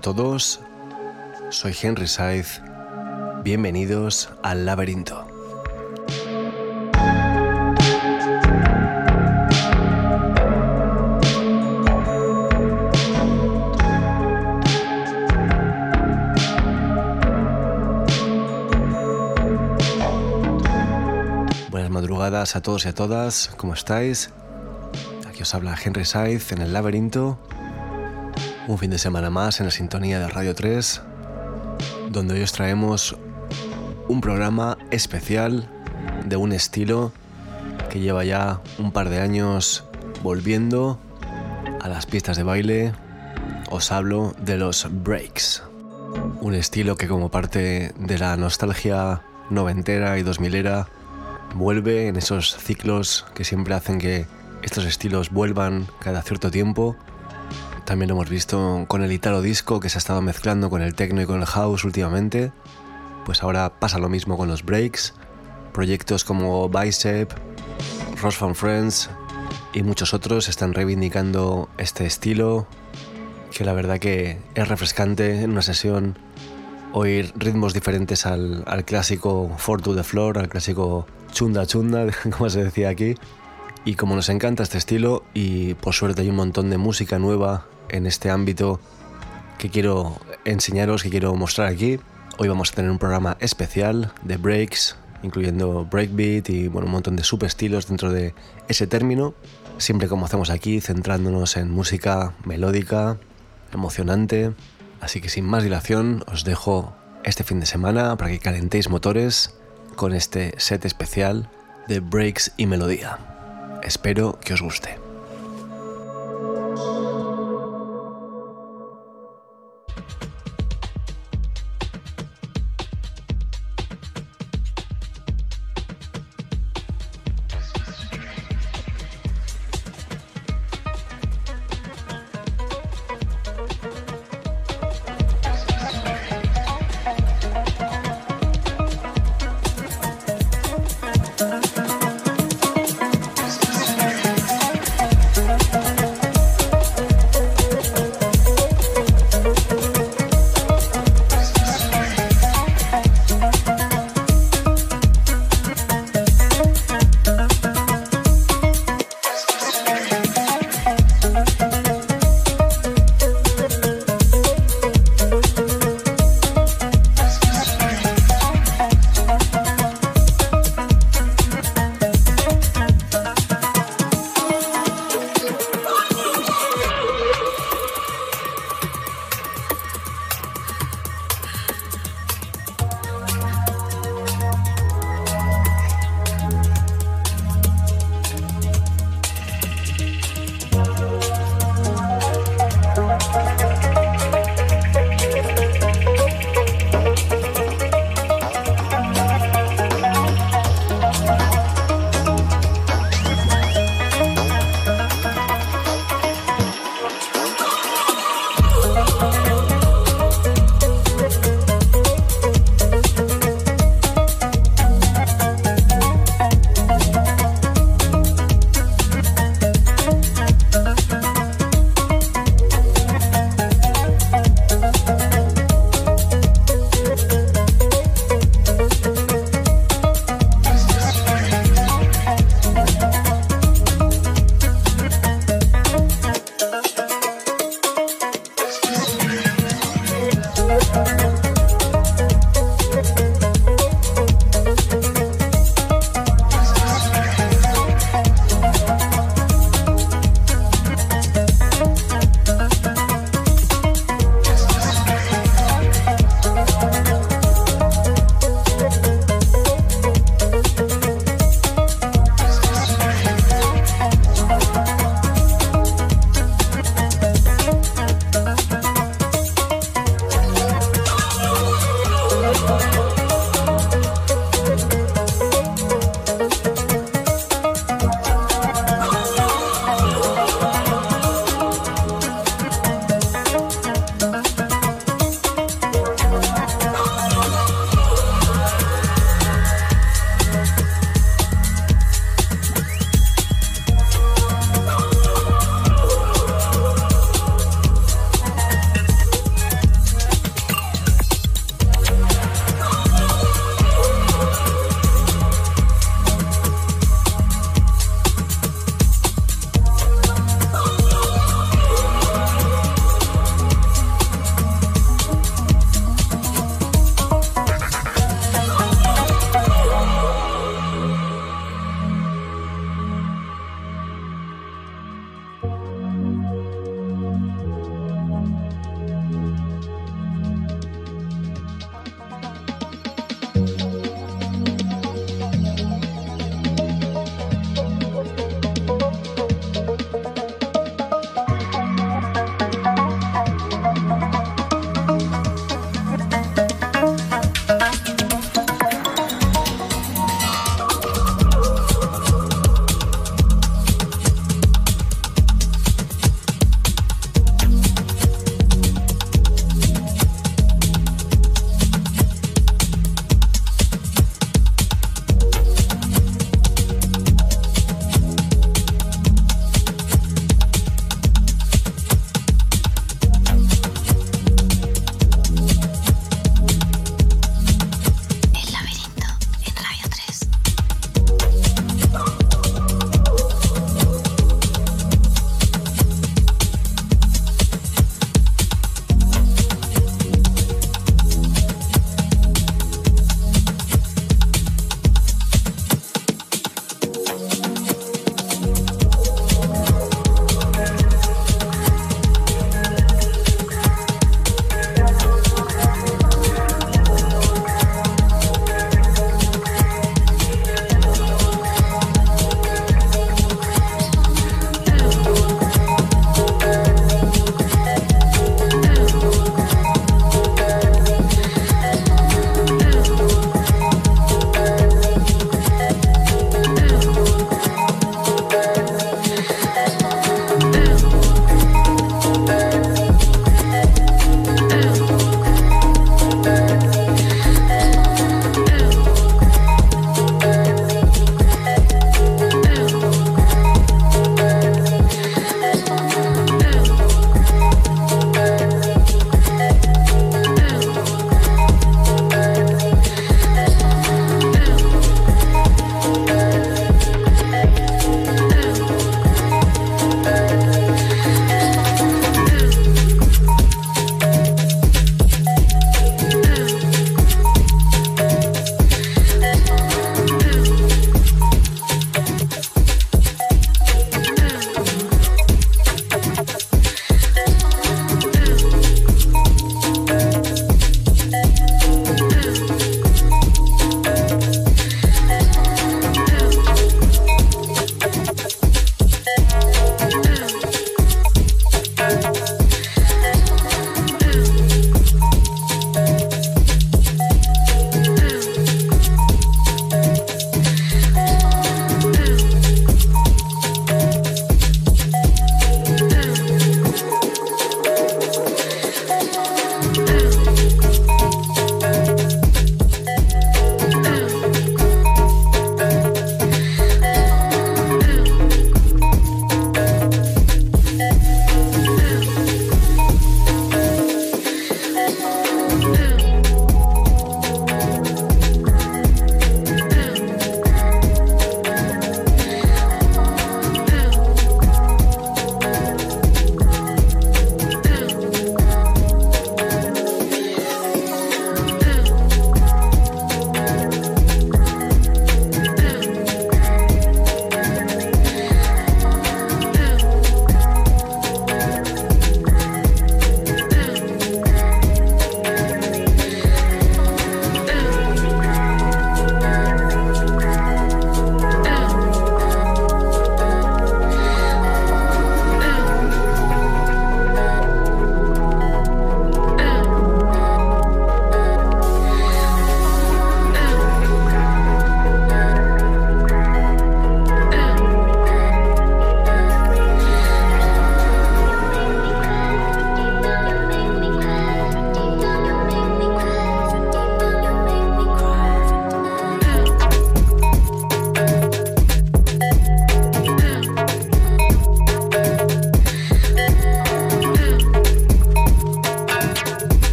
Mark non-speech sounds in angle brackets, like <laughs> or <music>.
A todos, soy Henry Saiz. Bienvenidos al laberinto. Buenas madrugadas a todos y a todas, ¿cómo estáis? Aquí os habla Henry Saiz en el laberinto un fin de semana más en la sintonía de Radio 3, donde hoy os traemos un programa especial de un estilo que lleva ya un par de años volviendo a las pistas de baile. Os hablo de los breaks, un estilo que como parte de la nostalgia noventera y dos milera vuelve en esos ciclos que siempre hacen que estos estilos vuelvan cada cierto tiempo también lo hemos visto con el Italo Disco que se ha estado mezclando con el techno y con el house últimamente. Pues ahora pasa lo mismo con los breaks. Proyectos como Bicep, Ross from Friends y muchos otros están reivindicando este estilo que la verdad que es refrescante en una sesión oír ritmos diferentes al, al clásico Four to the Floor, al clásico chunda chunda, <laughs> como se decía aquí. Y como nos encanta este estilo y por suerte hay un montón de música nueva en este ámbito que quiero enseñaros, que quiero mostrar aquí. Hoy vamos a tener un programa especial de breaks, incluyendo breakbeat y bueno, un montón de subestilos dentro de ese término. Siempre como hacemos aquí, centrándonos en música melódica, emocionante. Así que sin más dilación, os dejo este fin de semana para que calentéis motores con este set especial de breaks y melodía. Espero que os guste.